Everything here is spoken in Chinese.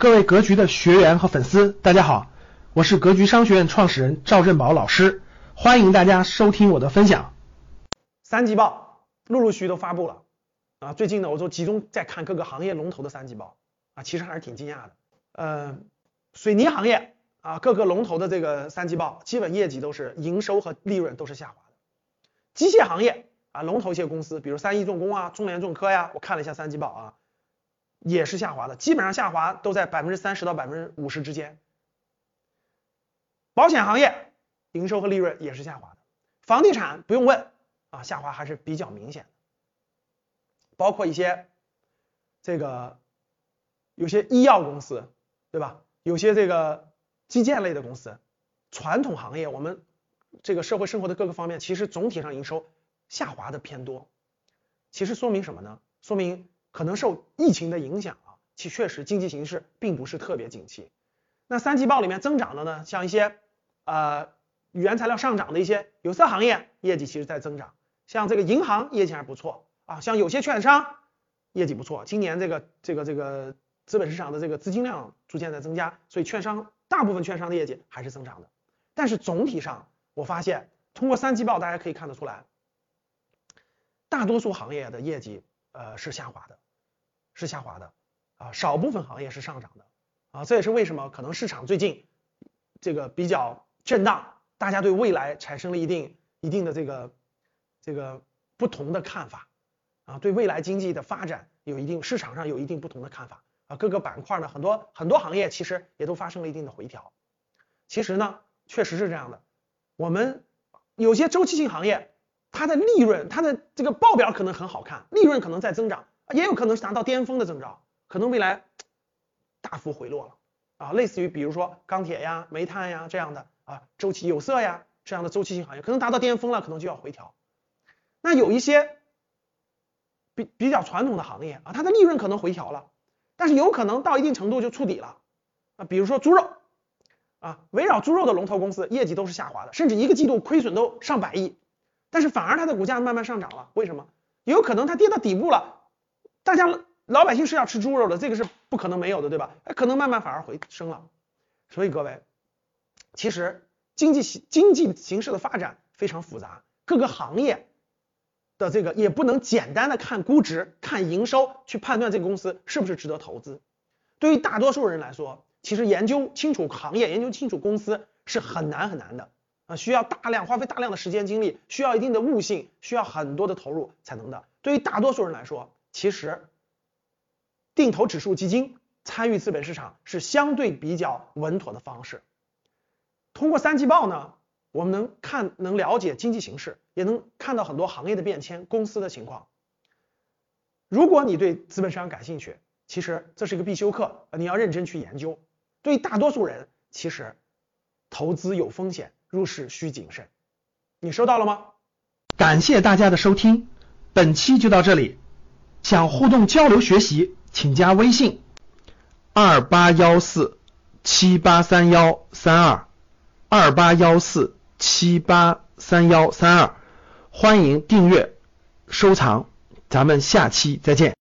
各位格局的学员和粉丝，大家好，我是格局商学院创始人赵振宝老师，欢迎大家收听我的分享。三季报陆陆续续都发布了啊，最近呢，我都集中在看各个行业龙头的三季报啊，其实还是挺惊讶的。呃，水泥行业啊，各个龙头的这个三季报基本业绩都是营收和利润都是下滑的。机械行业啊，龙头一些公司，比如三一重工啊、中联重科呀，我看了一下三季报啊。也是下滑的，基本上下滑都在百分之三十到百分之五十之间。保险行业营收和利润也是下滑的，房地产不用问啊，下滑还是比较明显的。包括一些这个有些医药公司，对吧？有些这个基建类的公司，传统行业，我们这个社会生活的各个方面，其实总体上营收下滑的偏多。其实说明什么呢？说明。可能受疫情的影响啊，其确实经济形势并不是特别景气。那三季报里面增长的呢，像一些呃原材料上涨的一些有色行业业绩其实在增长，像这个银行业绩还不错啊，像有些券商业绩不错，今年这个这个这个资本市场的这个资金量逐渐在增加，所以券商大部分券商的业绩还是增长的。但是总体上我发现，通过三季报大家可以看得出来，大多数行业的业绩呃是下滑的。是下滑的啊，少部分行业是上涨的啊，这也是为什么可能市场最近这个比较震荡，大家对未来产生了一定一定的这个这个不同的看法啊，对未来经济的发展有一定市场上有一定不同的看法啊，各个板块呢很多很多行业其实也都发生了一定的回调，其实呢确实是这样的，我们有些周期性行业它的利润它的这个报表可能很好看，利润可能在增长。也有可能是达到巅峰的增长，可能未来大幅回落了啊，类似于比如说钢铁呀、煤炭呀这样的啊周期有色呀这样的周期性行业，可能达到巅峰了，可能就要回调。那有一些比比较传统的行业啊，它的利润可能回调了，但是有可能到一定程度就触底了啊，比如说猪肉啊，围绕猪肉的龙头公司业绩都是下滑的，甚至一个季度亏损都上百亿，但是反而它的股价慢慢上涨了，为什么？有可能它跌到底部了。大家老百姓是要吃猪肉的，这个是不可能没有的，对吧？哎可能慢慢反而回升了。所以各位，其实经济形经济形势的发展非常复杂，各个行业的这个也不能简单的看估值、看营收去判断这个公司是不是值得投资。对于大多数人来说，其实研究清楚行业、研究清楚公司是很难很难的啊，需要大量花费大量的时间精力，需要一定的悟性，需要很多的投入才能的。对于大多数人来说，其实，定投指数基金参与资本市场是相对比较稳妥的方式。通过三季报呢，我们能看能了解经济形势，也能看到很多行业的变迁、公司的情况。如果你对资本市场感兴趣，其实这是一个必修课，你要认真去研究。对于大多数人，其实投资有风险，入市需谨慎。你收到了吗？感谢大家的收听，本期就到这里。想互动交流学习，请加微信二八幺四七八三幺三二二八幺四七八三幺三二，欢迎订阅收藏，咱们下期再见。